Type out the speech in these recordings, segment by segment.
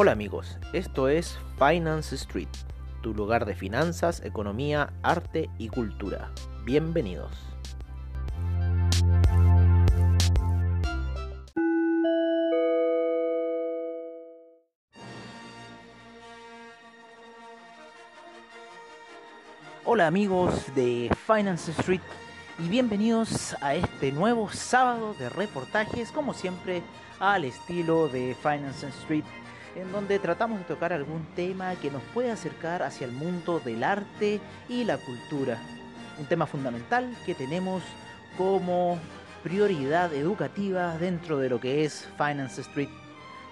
Hola amigos, esto es Finance Street, tu lugar de finanzas, economía, arte y cultura. Bienvenidos. Hola amigos de Finance Street y bienvenidos a este nuevo sábado de reportajes, como siempre al estilo de Finance Street en donde tratamos de tocar algún tema que nos pueda acercar hacia el mundo del arte y la cultura. Un tema fundamental que tenemos como prioridad educativa dentro de lo que es Finance Street.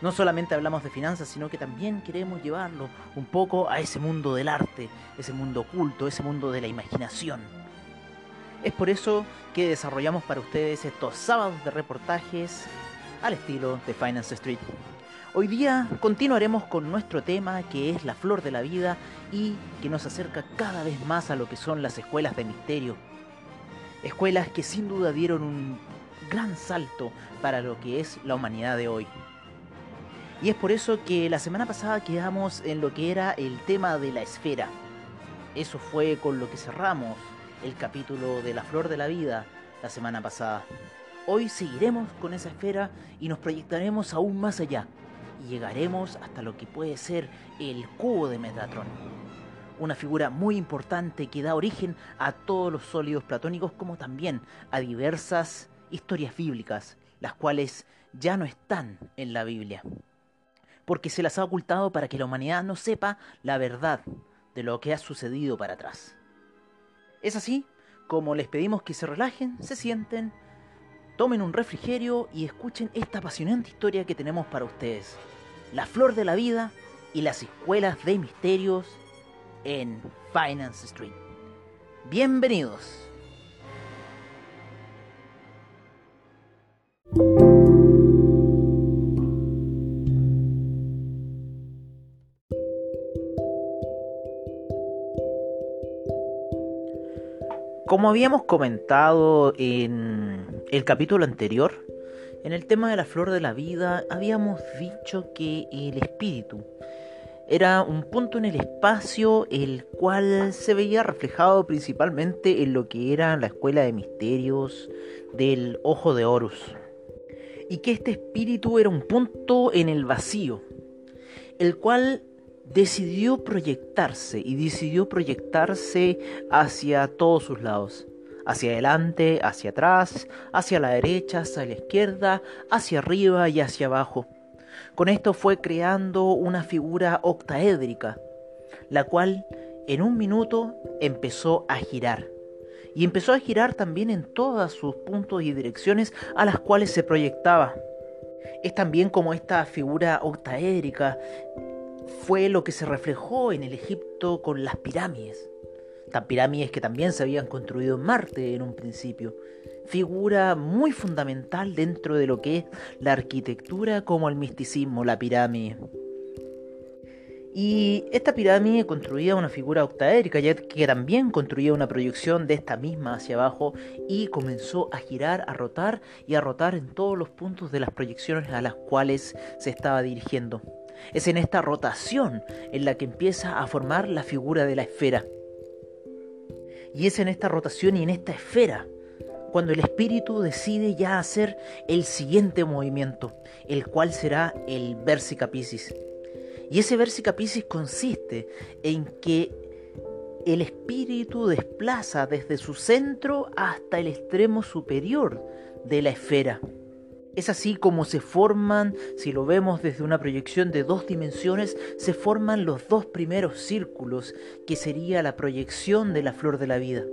No solamente hablamos de finanzas, sino que también queremos llevarlo un poco a ese mundo del arte, ese mundo oculto, ese mundo de la imaginación. Es por eso que desarrollamos para ustedes estos sábados de reportajes al estilo de Finance Street. Hoy día continuaremos con nuestro tema que es la flor de la vida y que nos acerca cada vez más a lo que son las escuelas de misterio. Escuelas que sin duda dieron un gran salto para lo que es la humanidad de hoy. Y es por eso que la semana pasada quedamos en lo que era el tema de la esfera. Eso fue con lo que cerramos el capítulo de la flor de la vida la semana pasada. Hoy seguiremos con esa esfera y nos proyectaremos aún más allá, y llegaremos hasta lo que puede ser el cubo de Metatron. Una figura muy importante que da origen a todos los sólidos platónicos como también a diversas historias bíblicas, las cuales ya no están en la Biblia, porque se las ha ocultado para que la humanidad no sepa la verdad de lo que ha sucedido para atrás. Es así como les pedimos que se relajen, se sienten, tomen un refrigerio y escuchen esta apasionante historia que tenemos para ustedes. La flor de la vida y las escuelas de misterios en Finance Street. Bienvenidos. Como habíamos comentado en el capítulo anterior, en el tema de la flor de la vida habíamos dicho que el espíritu era un punto en el espacio el cual se veía reflejado principalmente en lo que era la escuela de misterios del ojo de Horus. Y que este espíritu era un punto en el vacío, el cual decidió proyectarse y decidió proyectarse hacia todos sus lados. Hacia adelante, hacia atrás, hacia la derecha, hacia la izquierda, hacia arriba y hacia abajo. Con esto fue creando una figura octaédrica, la cual en un minuto empezó a girar. Y empezó a girar también en todos sus puntos y direcciones a las cuales se proyectaba. Es también como esta figura octaédrica fue lo que se reflejó en el Egipto con las pirámides. Tan pirámides que también se habían construido en Marte en un principio. Figura muy fundamental dentro de lo que es la arquitectura como el misticismo, la pirámide. Y esta pirámide construía una figura octaédrica, que también construía una proyección de esta misma hacia abajo y comenzó a girar, a rotar y a rotar en todos los puntos de las proyecciones a las cuales se estaba dirigiendo. Es en esta rotación en la que empieza a formar la figura de la esfera. Y es en esta rotación y en esta esfera cuando el espíritu decide ya hacer el siguiente movimiento, el cual será el Versica Piscis. Y ese Versica Piscis consiste en que el espíritu desplaza desde su centro hasta el extremo superior de la esfera. Es así como se forman, si lo vemos desde una proyección de dos dimensiones, se forman los dos primeros círculos, que sería la proyección de la flor de la vida.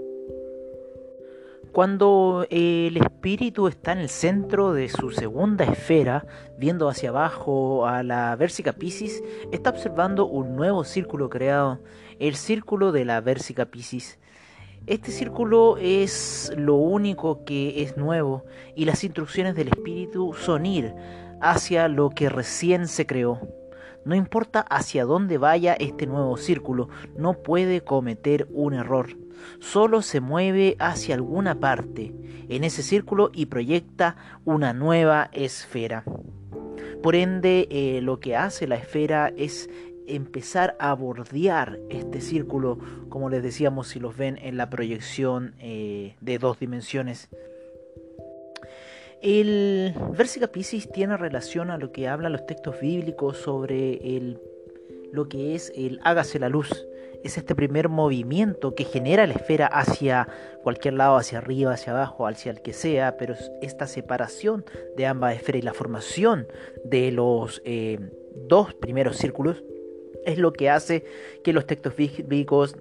Cuando el espíritu está en el centro de su segunda esfera, viendo hacia abajo a la Versica Piscis, está observando un nuevo círculo creado, el círculo de la Versica Piscis. Este círculo es lo único que es nuevo y las instrucciones del espíritu son ir hacia lo que recién se creó. No importa hacia dónde vaya este nuevo círculo, no puede cometer un error. Solo se mueve hacia alguna parte en ese círculo y proyecta una nueva esfera. Por ende, eh, lo que hace la esfera es empezar a bordear este círculo, como les decíamos si los ven en la proyección eh, de dos dimensiones. El Versica Piscis tiene relación a lo que hablan los textos bíblicos sobre el, lo que es el hágase la luz. Es este primer movimiento que genera la esfera hacia cualquier lado, hacia arriba, hacia abajo, hacia el que sea, pero esta separación de ambas esferas y la formación de los eh, dos primeros círculos es lo que hace que los textos bíblicos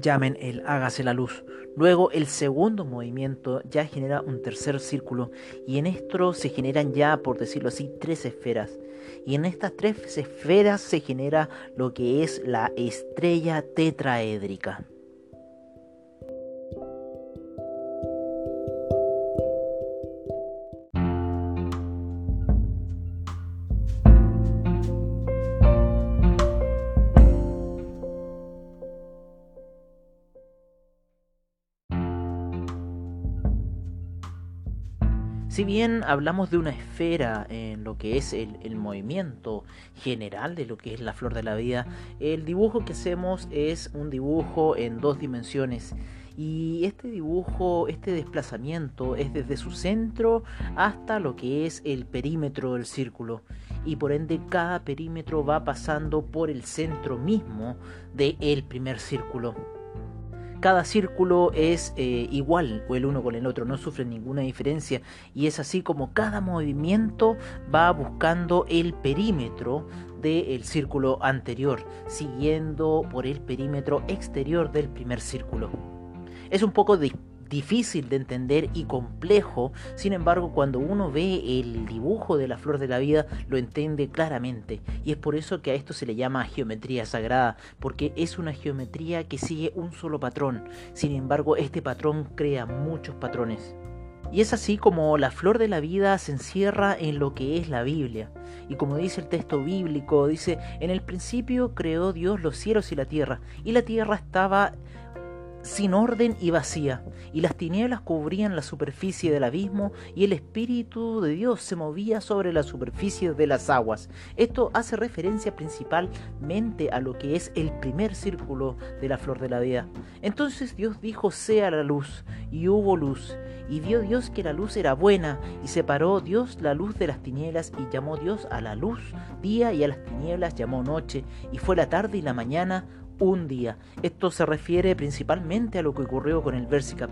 llamen el hágase la luz. Luego el segundo movimiento ya genera un tercer círculo y en esto se generan ya, por decirlo así, tres esferas. Y en estas tres esferas se genera lo que es la estrella tetraédrica. Si bien hablamos de una esfera en lo que es el, movimiento general de lo que es la flor de la vida, el dibujo que hacemos es un dibujo en dos dimensiones. Y este dibujo, este desplazamiento es desde su centro hasta lo que es el perímetro del círculo. Y por ende cada perímetro va pasando por el centro mismo del primer círculo cada círculo es eh, igual o el uno con el otro, no sufre ninguna diferencia y es así como cada movimiento va buscando el perímetro del círculo anterior, siguiendo por el perímetro exterior del primer círculo. Es un poco de difícil de entender y complejo, sin embargo cuando uno ve el dibujo de la flor de la vida lo entiende claramente y es por eso que a esto se le llama geometría sagrada, porque es una geometría que sigue un solo patrón, sin embargo este patrón crea muchos patrones. Y es así como la flor de la vida se encierra en lo que es la Biblia. Y como dice el texto bíblico, dice, en el principio creó Dios los cielos y la tierra, y la tierra estaba sin orden y vacía, y las tinieblas cubrían la superficie del abismo, y el Espíritu de Dios se movía sobre la superficie de las aguas. Esto hace referencia principalmente a lo que es el primer círculo de la flor de la vida. Entonces Dios dijo, sea la luz, y hubo luz, y vio Dios que la luz era buena, y separó Dios la luz de las tinieblas, y llamó Dios a la luz día, y a las tinieblas llamó noche, y fue la tarde y la mañana un día. Esto se refiere principalmente a lo que ocurrió con el Versica.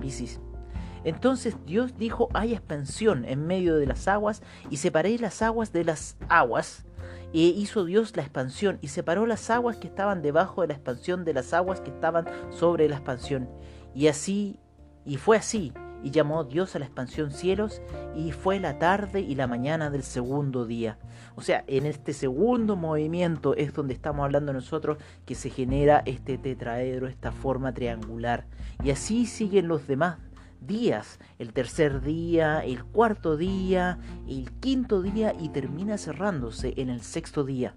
Entonces Dios dijo, hay expansión en medio de las aguas y separé las aguas de las aguas. E hizo Dios la expansión y separó las aguas que estaban debajo de la expansión de las aguas que estaban sobre la expansión. Y así, y fue así y llamó Dios a la expansión cielos y fue la tarde y la mañana del segundo día. O sea, en este segundo movimiento es donde estamos hablando nosotros que se genera este tetraedro, esta forma triangular. Y así siguen los demás días, el tercer día, el cuarto día, el quinto día y termina cerrándose en el sexto día.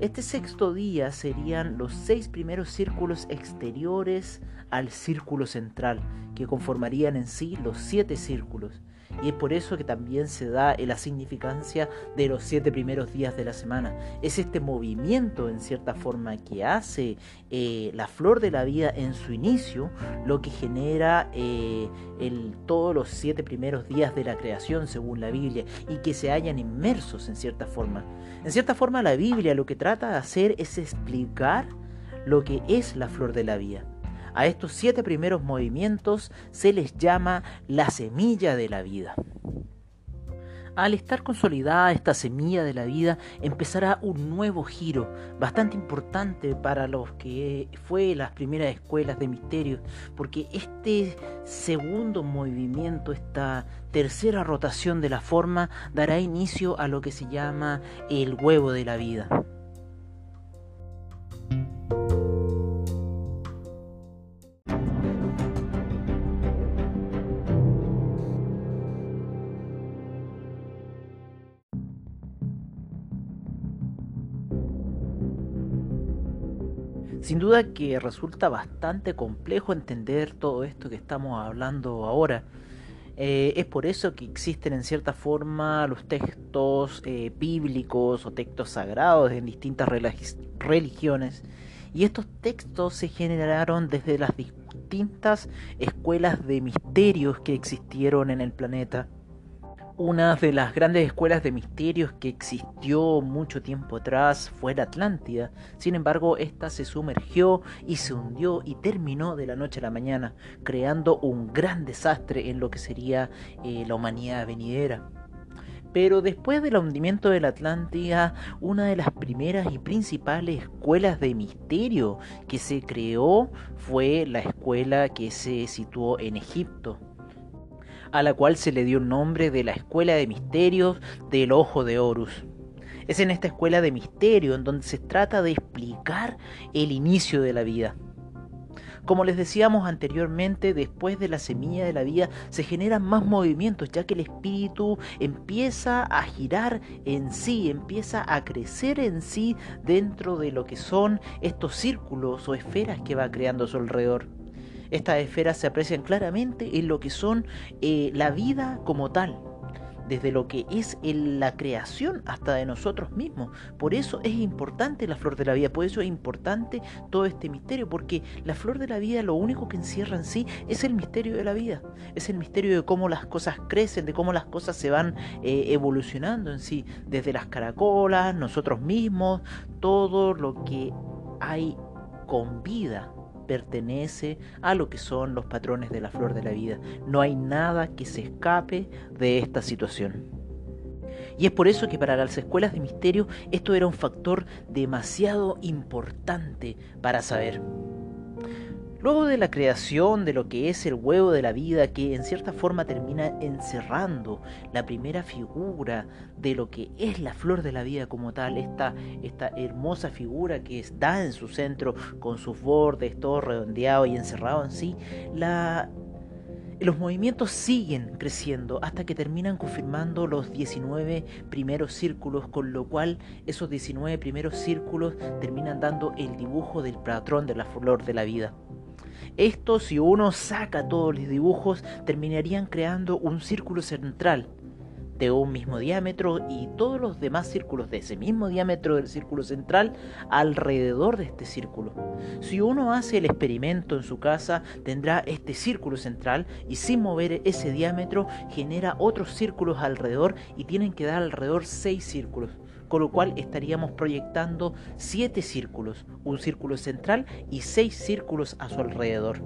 Este sexto día serían los seis primeros círculos exteriores al círculo central, que conformarían en sí los siete círculos. Y es por eso que también se da la significancia de los siete primeros días de la semana. Es este movimiento, en cierta forma, que hace eh, la flor de la vida en su inicio, lo que genera eh, todos los siete primeros días de la creación, según la Biblia, y que se hayan inmersos, en cierta forma. En cierta forma, la Biblia lo que trata de hacer es explicar lo que es la flor de la vida. A estos siete primeros movimientos se les llama la semilla de la vida. Al estar consolidada esta semilla de la vida, empezará un nuevo giro bastante importante para los que fue las primeras escuelas de misterios, porque este segundo movimiento, esta tercera rotación de la forma, dará inicio a lo que se llama el huevo de la vida. Sin duda que resulta bastante complejo entender todo esto que estamos hablando ahora. Eh, es por eso que existen en cierta forma los textos eh, bíblicos o textos sagrados en distintas religiones. Y estos textos se generaron desde las distintas escuelas de misterios que existieron en el planeta. Una de las grandes escuelas de misterios que existió mucho tiempo atrás fue la Atlántida. Sin embargo, esta se sumergió y se hundió y terminó de la noche a la mañana, creando un gran desastre en lo que sería eh, la humanidad venidera. Pero después del hundimiento de la Atlántida, una de las primeras y principales escuelas de misterio que se creó fue la escuela que se situó en Egipto a la cual se le dio el nombre de la Escuela de Misterios del Ojo de Horus. Es en esta escuela de misterio en donde se trata de explicar el inicio de la vida. Como les decíamos anteriormente, después de la semilla de la vida se generan más movimientos, ya que el espíritu empieza a girar en sí, empieza a crecer en sí dentro de lo que son estos círculos o esferas que va creando a su alrededor. Estas esferas se aprecian claramente en lo que son eh, la vida como tal, desde lo que es la creación hasta de nosotros mismos. Por eso es importante la flor de la vida, por eso es importante todo este misterio, porque la flor de la vida lo único que encierra en sí es el misterio de la vida, es el misterio de cómo las cosas crecen, de cómo las cosas se van eh, evolucionando en sí, desde las caracolas, nosotros mismos, todo lo que hay con vida pertenece a lo que son los patrones de la flor de la vida. No hay nada que se escape de esta situación. Y es por eso que para las escuelas de misterio esto era un factor demasiado importante para saber. Luego de la creación de lo que es el huevo de la vida, que en cierta forma termina encerrando la primera figura de lo que es la flor de la vida como tal, esta, esta hermosa figura que está en su centro con sus bordes todo redondeado y encerrado en sí, la, los movimientos siguen creciendo hasta que terminan confirmando los 19 primeros círculos, con lo cual esos 19 primeros círculos terminan dando el dibujo del patrón de la flor de la vida. Esto, si uno saca todos los dibujos, terminarían creando un círculo central de un mismo diámetro y todos los demás círculos de ese mismo diámetro del círculo central alrededor de este círculo. Si uno hace el experimento en su casa, tendrá este círculo central y sin mover ese diámetro genera otros círculos alrededor y tienen que dar alrededor seis círculos con lo cual estaríamos proyectando siete círculos, un círculo central y seis círculos a su alrededor.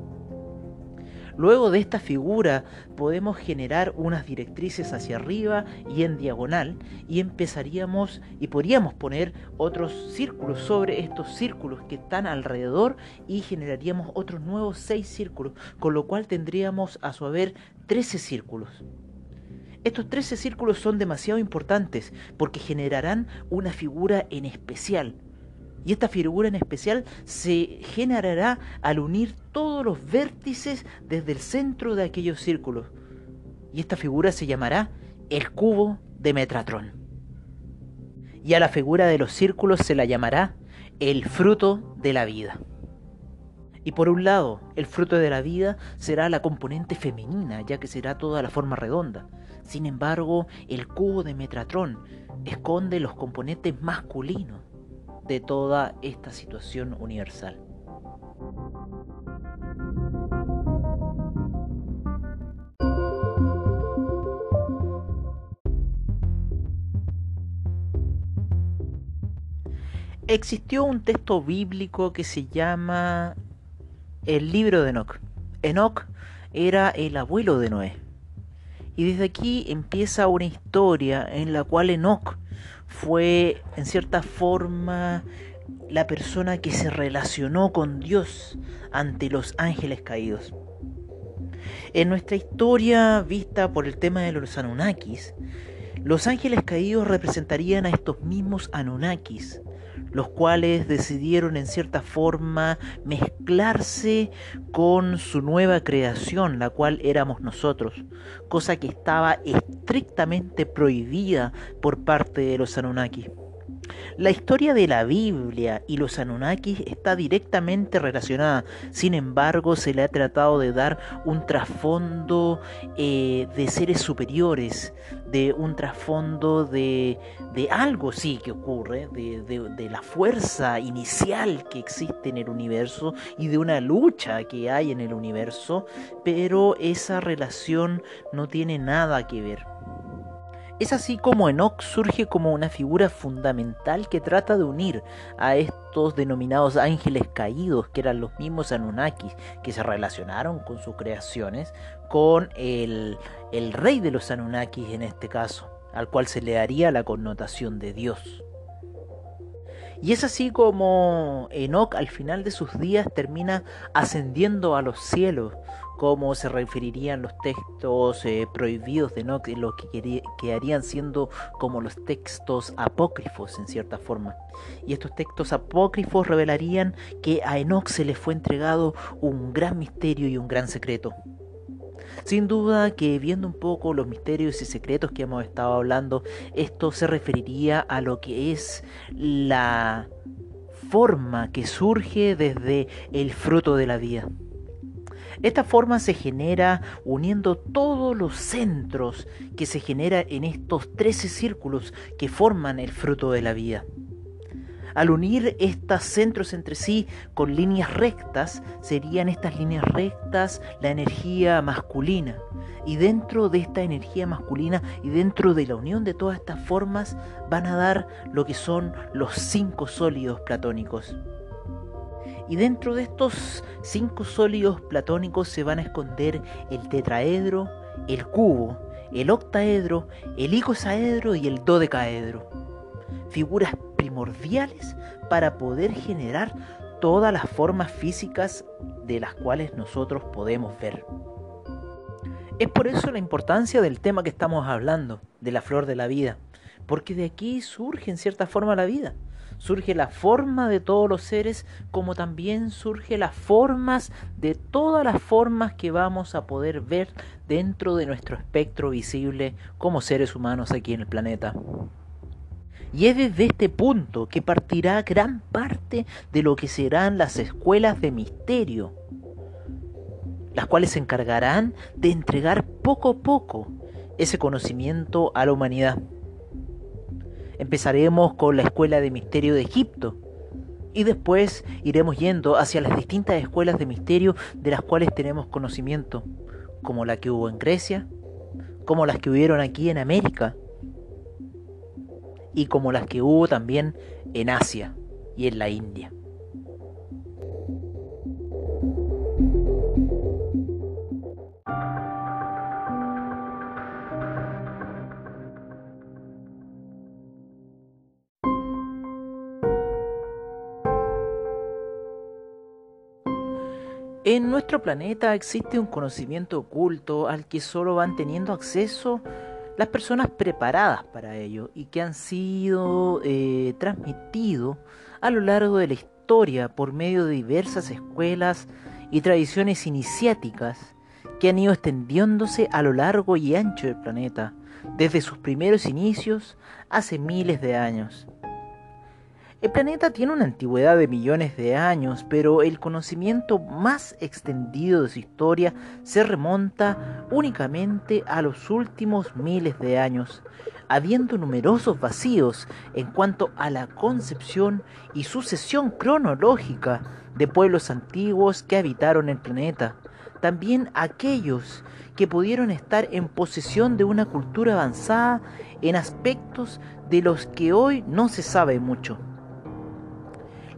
Luego de esta figura podemos generar unas directrices hacia arriba y en diagonal y empezaríamos y podríamos poner otros círculos sobre estos círculos que están alrededor y generaríamos otros nuevos seis círculos, con lo cual tendríamos a su haber 13 círculos. Estos 13 círculos son demasiado importantes porque generarán una figura en especial. Y esta figura en especial se generará al unir todos los vértices desde el centro de aquellos círculos. Y esta figura se llamará el cubo de Metatron. Y a la figura de los círculos se la llamará el fruto de la vida. Y por un lado, el fruto de la vida será la componente femenina, ya que será toda la forma redonda. Sin embargo, el cubo de Metatron esconde los componentes masculinos de toda esta situación universal. Existió un texto bíblico que se llama el libro de Enoch. Enoch era el abuelo de Noé. Y desde aquí empieza una historia en la cual Enoch fue en cierta forma la persona que se relacionó con Dios ante los ángeles caídos. En nuestra historia vista por el tema de los Anunnakis, los ángeles caídos representarían a estos mismos Anunnakis, los cuales decidieron en cierta forma mezclarse con su nueva creación, la cual éramos nosotros, cosa que estaba estrictamente prohibida por parte de los Anunnaki. La historia de la Biblia y los Anunnakis está directamente relacionada. Sin embargo, se le ha tratado de dar un trasfondo eh, de seres superiores, de un trasfondo de, de algo sí que ocurre, de, de, la fuerza inicial que existe en el universo y de una lucha que hay en el universo, pero esa relación no tiene nada que ver. Es así como Enoch surge como una figura fundamental que trata de unir a estos denominados ángeles caídos, que eran los mismos Anunnakis, que se relacionaron con sus creaciones, con el, el rey de los Anunnakis en este caso, al cual se le daría la connotación de Dios. Y es así como Enoch al final de sus días termina ascendiendo a los cielos, como se referirían los textos eh, prohibidos de Enoch, lo que quedarían siendo como los textos apócrifos en cierta forma. Y estos textos apócrifos revelarían que a Enoch se le fue entregado un gran misterio y un gran secreto. Sin duda que viendo un poco los misterios y secretos que hemos estado hablando, esto se referiría a lo que es la forma que surge desde el fruto de la vida. Esta forma se genera uniendo todos los centros que se genera en estos 13 círculos que forman el fruto de la vida. Al unir estos centros entre sí con líneas rectas, serían estas líneas rectas la energía masculina. Y dentro de esta energía masculina y dentro de la unión de todas estas formas van a dar lo que son los cinco sólidos platónicos. Y dentro de estos cinco sólidos platónicos se van a esconder el tetraedro, el cubo, el octaedro, el icosaedro y el dodecaedro. Figuras primordiales para poder generar todas las formas físicas de las cuales nosotros podemos ver. Es por eso la importancia del tema que estamos hablando, de la flor de la vida, porque de aquí surge en cierta forma la vida. Surge la forma de todos los seres, como también surge las formas de todas las formas que vamos a poder ver dentro de nuestro espectro visible como seres humanos aquí en el planeta. Y es desde este punto que partirá gran parte de lo que serán las escuelas de misterio, las cuales se encargarán de entregar poco a poco ese conocimiento a la humanidad. Empezaremos con la escuela de misterio de Egipto y después iremos yendo hacia las distintas escuelas de misterio de las cuales tenemos conocimiento, como la que hubo en Grecia, como las que hubieron aquí en América y como las que hubo también en Asia y en la India. En nuestro planeta existe un conocimiento oculto al que solo van teniendo acceso las personas preparadas para ello y que han sido eh, transmitidos a lo largo de la historia por medio de diversas escuelas y tradiciones iniciáticas que han ido extendiéndose a lo largo y ancho del planeta, desde sus primeros inicios hace miles de años. El planeta tiene una antigüedad de millones de años, pero el conocimiento más extendido de su historia se remonta únicamente a los últimos miles de años, habiendo numerosos vacíos en cuanto a la concepción y sucesión cronológica de pueblos antiguos que habitaron el planeta. También aquellos que pudieron estar en posesión de una cultura avanzada en aspectos de los que hoy no se sabe mucho.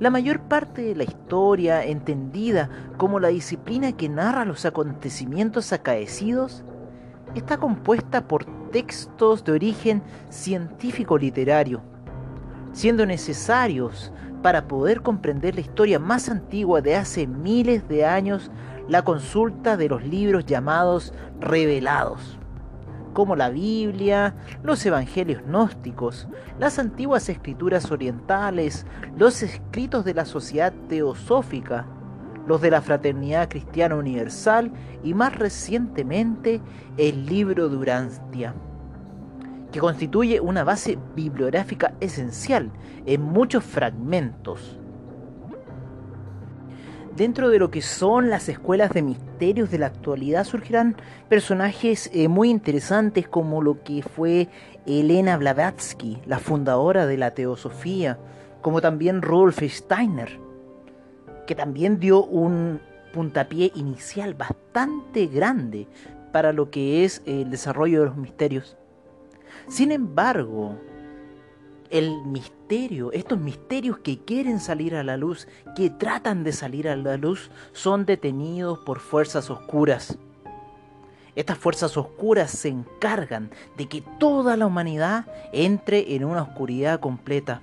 La mayor parte de la historia, entendida como la disciplina que narra los acontecimientos acaecidos, está compuesta por textos de origen científico-literario, siendo necesarios para poder comprender la historia más antigua de hace miles de años la consulta de los libros llamados revelados como la Biblia, los evangelios gnósticos, las antiguas escrituras orientales, los escritos de la sociedad teosófica, los de la Fraternidad Cristiana Universal y más recientemente el libro de Urantia. que constituye una base bibliográfica esencial en muchos fragmentos. Dentro de lo que son las escuelas de misterios de la actualidad surgirán personajes eh, muy interesantes como lo que fue Elena Blavatsky, la fundadora de la teosofía, como también Rolf Steiner, que también dio un puntapié inicial bastante grande para lo que es el desarrollo de los misterios. Sin embargo, el misterio, estos misterios que quieren salir a la luz, que tratan de salir a la luz, son detenidos por fuerzas oscuras. Estas fuerzas oscuras se encargan de que toda la humanidad entre en una oscuridad completa.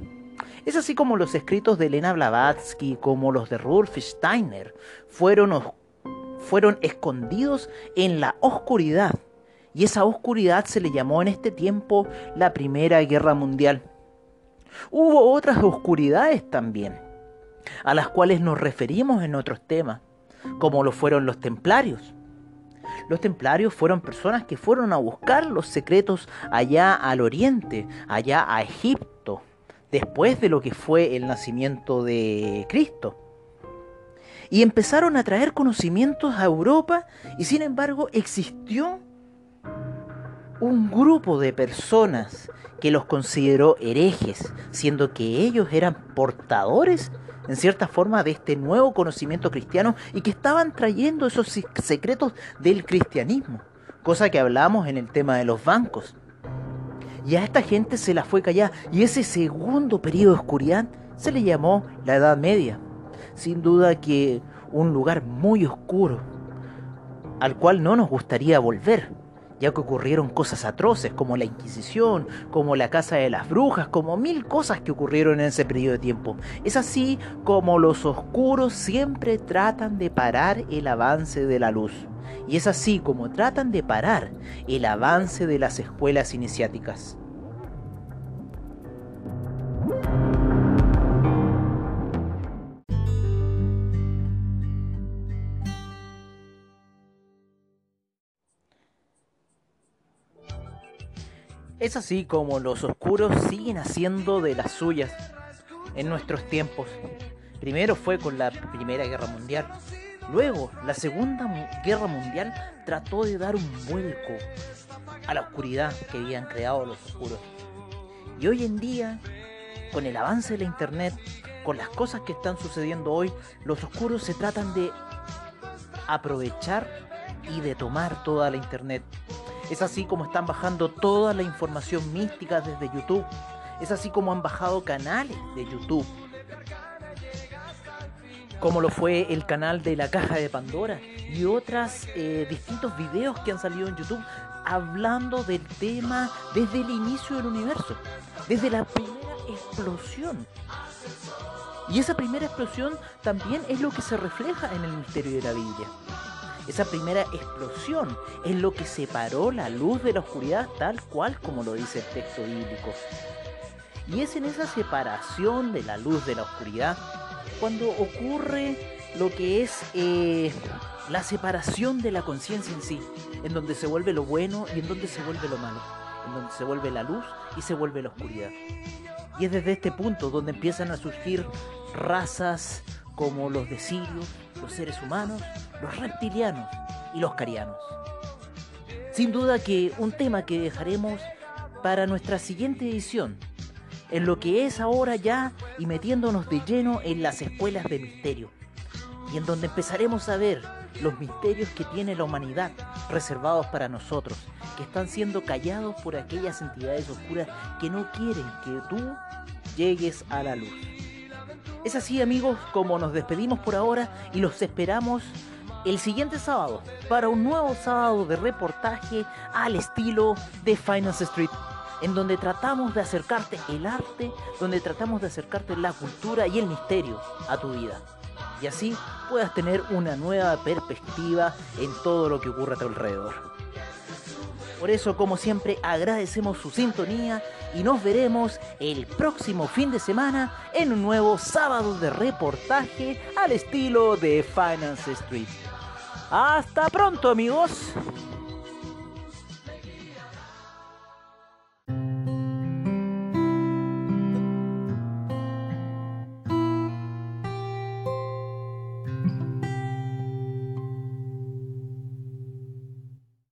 Es así como los escritos de Elena Blavatsky, como los de Rudolf Steiner, fueron, fueron escondidos en la oscuridad. Y esa oscuridad se le llamó en este tiempo la Primera Guerra Mundial. Hubo otras oscuridades también, a las cuales nos referimos en otros temas, como lo fueron los templarios. Los templarios fueron personas que fueron a buscar los secretos allá al oriente, allá a Egipto, después de lo que fue el nacimiento de Cristo. Y empezaron a traer conocimientos a Europa y sin embargo existió un grupo de personas que los consideró herejes, siendo que ellos eran portadores en cierta forma de este nuevo conocimiento cristiano y que estaban trayendo esos secretos del cristianismo, cosa que hablamos en el tema de los bancos. Y a esta gente se la fue callada y ese segundo periodo de oscuridad se le llamó la Edad Media. Sin duda que un lugar muy oscuro al cual no nos gustaría volver ya que ocurrieron cosas atroces como la Inquisición, como la Casa de las Brujas, como mil cosas que ocurrieron en ese periodo de tiempo. Es así como los oscuros siempre tratan de parar el avance de la luz. Y es así como tratan de parar el avance de las escuelas iniciáticas. Es así como los oscuros siguen haciendo de las suyas en nuestros tiempos. Primero fue con la Primera Guerra Mundial. Luego, la Segunda Guerra Mundial trató de dar un vuelco a la oscuridad que habían creado los oscuros. Y hoy en día, con el avance de la Internet, con las cosas que están sucediendo hoy, los oscuros se tratan de aprovechar y de tomar toda la Internet es así como están bajando toda la información mística desde YouTube. Es así como han bajado canales de YouTube. Como lo fue el canal de la caja de Pandora y otros eh, distintos videos que han salido en YouTube hablando del tema desde el inicio del universo, desde la primera explosión. Y esa primera explosión también es lo que se refleja en el misterio de la Biblia. Esa primera explosión es lo que separó la luz de la oscuridad tal cual como lo dice el texto bíblico. Y es en esa separación de la luz de la oscuridad cuando ocurre lo que es eh, la separación de la conciencia en sí, en donde se vuelve lo bueno y en donde se vuelve lo malo, en donde se vuelve la luz y se vuelve la oscuridad. Y es desde este punto donde empiezan a surgir razas como los de Sirius, los seres humanos, los reptilianos y los carianos. Sin duda que un tema que dejaremos para nuestra siguiente edición, en lo que es ahora ya y metiéndonos de lleno en las escuelas de misterio, y en donde empezaremos a ver los misterios que tiene la humanidad reservados para nosotros, que están siendo callados por aquellas entidades oscuras que no quieren que tú llegues a la luz. Es así amigos como nos despedimos por ahora y los esperamos el siguiente sábado para un nuevo sábado de reportaje al estilo de Finance Street, en donde tratamos de acercarte el arte, donde tratamos de acercarte la cultura y el misterio a tu vida. Y así puedas tener una nueva perspectiva en todo lo que ocurre a tu alrededor. Por eso, como siempre, agradecemos su sintonía y nos veremos el próximo fin de semana en un nuevo sábado de reportaje al estilo de Finance Street. Hasta pronto amigos.